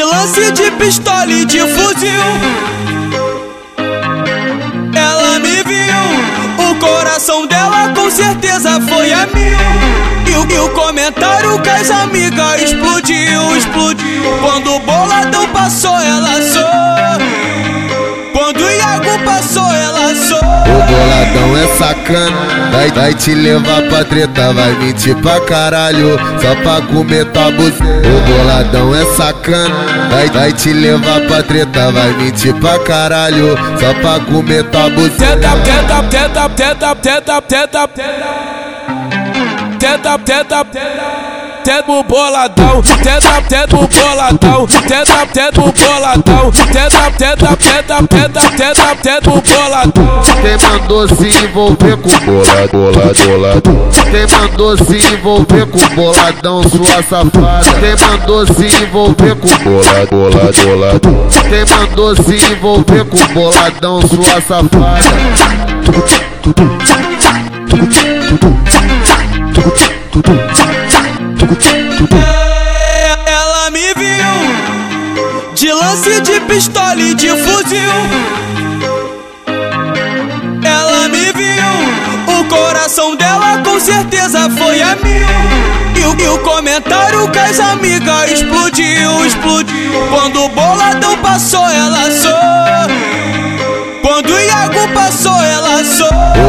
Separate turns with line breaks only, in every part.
De lance de pistola e de fuzil. Ela me viu O coração dela com certeza foi a mil. E o, e o comentário que as amigas explodiu, explodiu. Quando o boladão passou
sacana vai, vai te levar pra treta, vai mentir pra caralho Só pra comer tua O boladão é sacana vai, vai te levar pra treta, vai mentir pra caralho Só pra comer tua
Teta, Tenta, tenta, tenta, tenta, tenta, tenta Tenta, tenta, tenta teta pro boladão, teta, teta pro boladão, teta, teta boladão, teta, teta, teta, teta, teta, teta boladão.
Quem mandou se envolver com bola, bola, boladão? Quem mandou se envolver com boladão, sua safada? Quem mandou se envolver com bola, bola, boladão? Quem mandou se envolver com boladão, sua safada?
Ela me viu de lance de pistola e de fuzil. Ela me viu, o coração dela com certeza foi a mil. E o, e o comentário que as amigas explodiu, explodiu. Quando o boladão passou, ela sorriu. Quando o Iago passou, ela sorriu.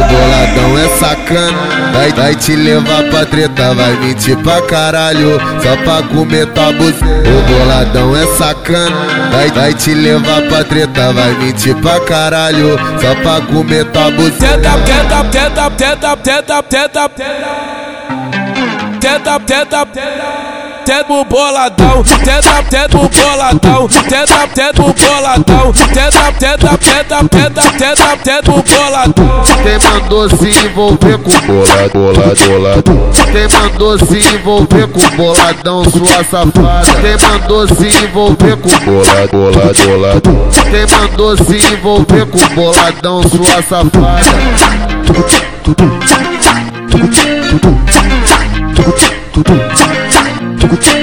O boladão é sacana, vai, vai te levar pra treta, vai mentir pra caralho, só pra comer tua buceta. O boladão é sacana, vai, vai te levar pra treta, vai mentir pra caralho, só pra comer tua buceta.
Teta, teta, teta, teta, teta, teta, teta, teta, teta teta teto boladão, teta, teto boladão, teta, teto boladão, teta, teta, teta, teta, teta, teto boladão.
Quem mandou se envolver com bola, bola, boladão? Quem mandou se envolver com boladão, sua safada? Quem mandou se envolver com bola, bola, boladão? Quem mandou se envolver com boladão, sua safada? 꾹꾹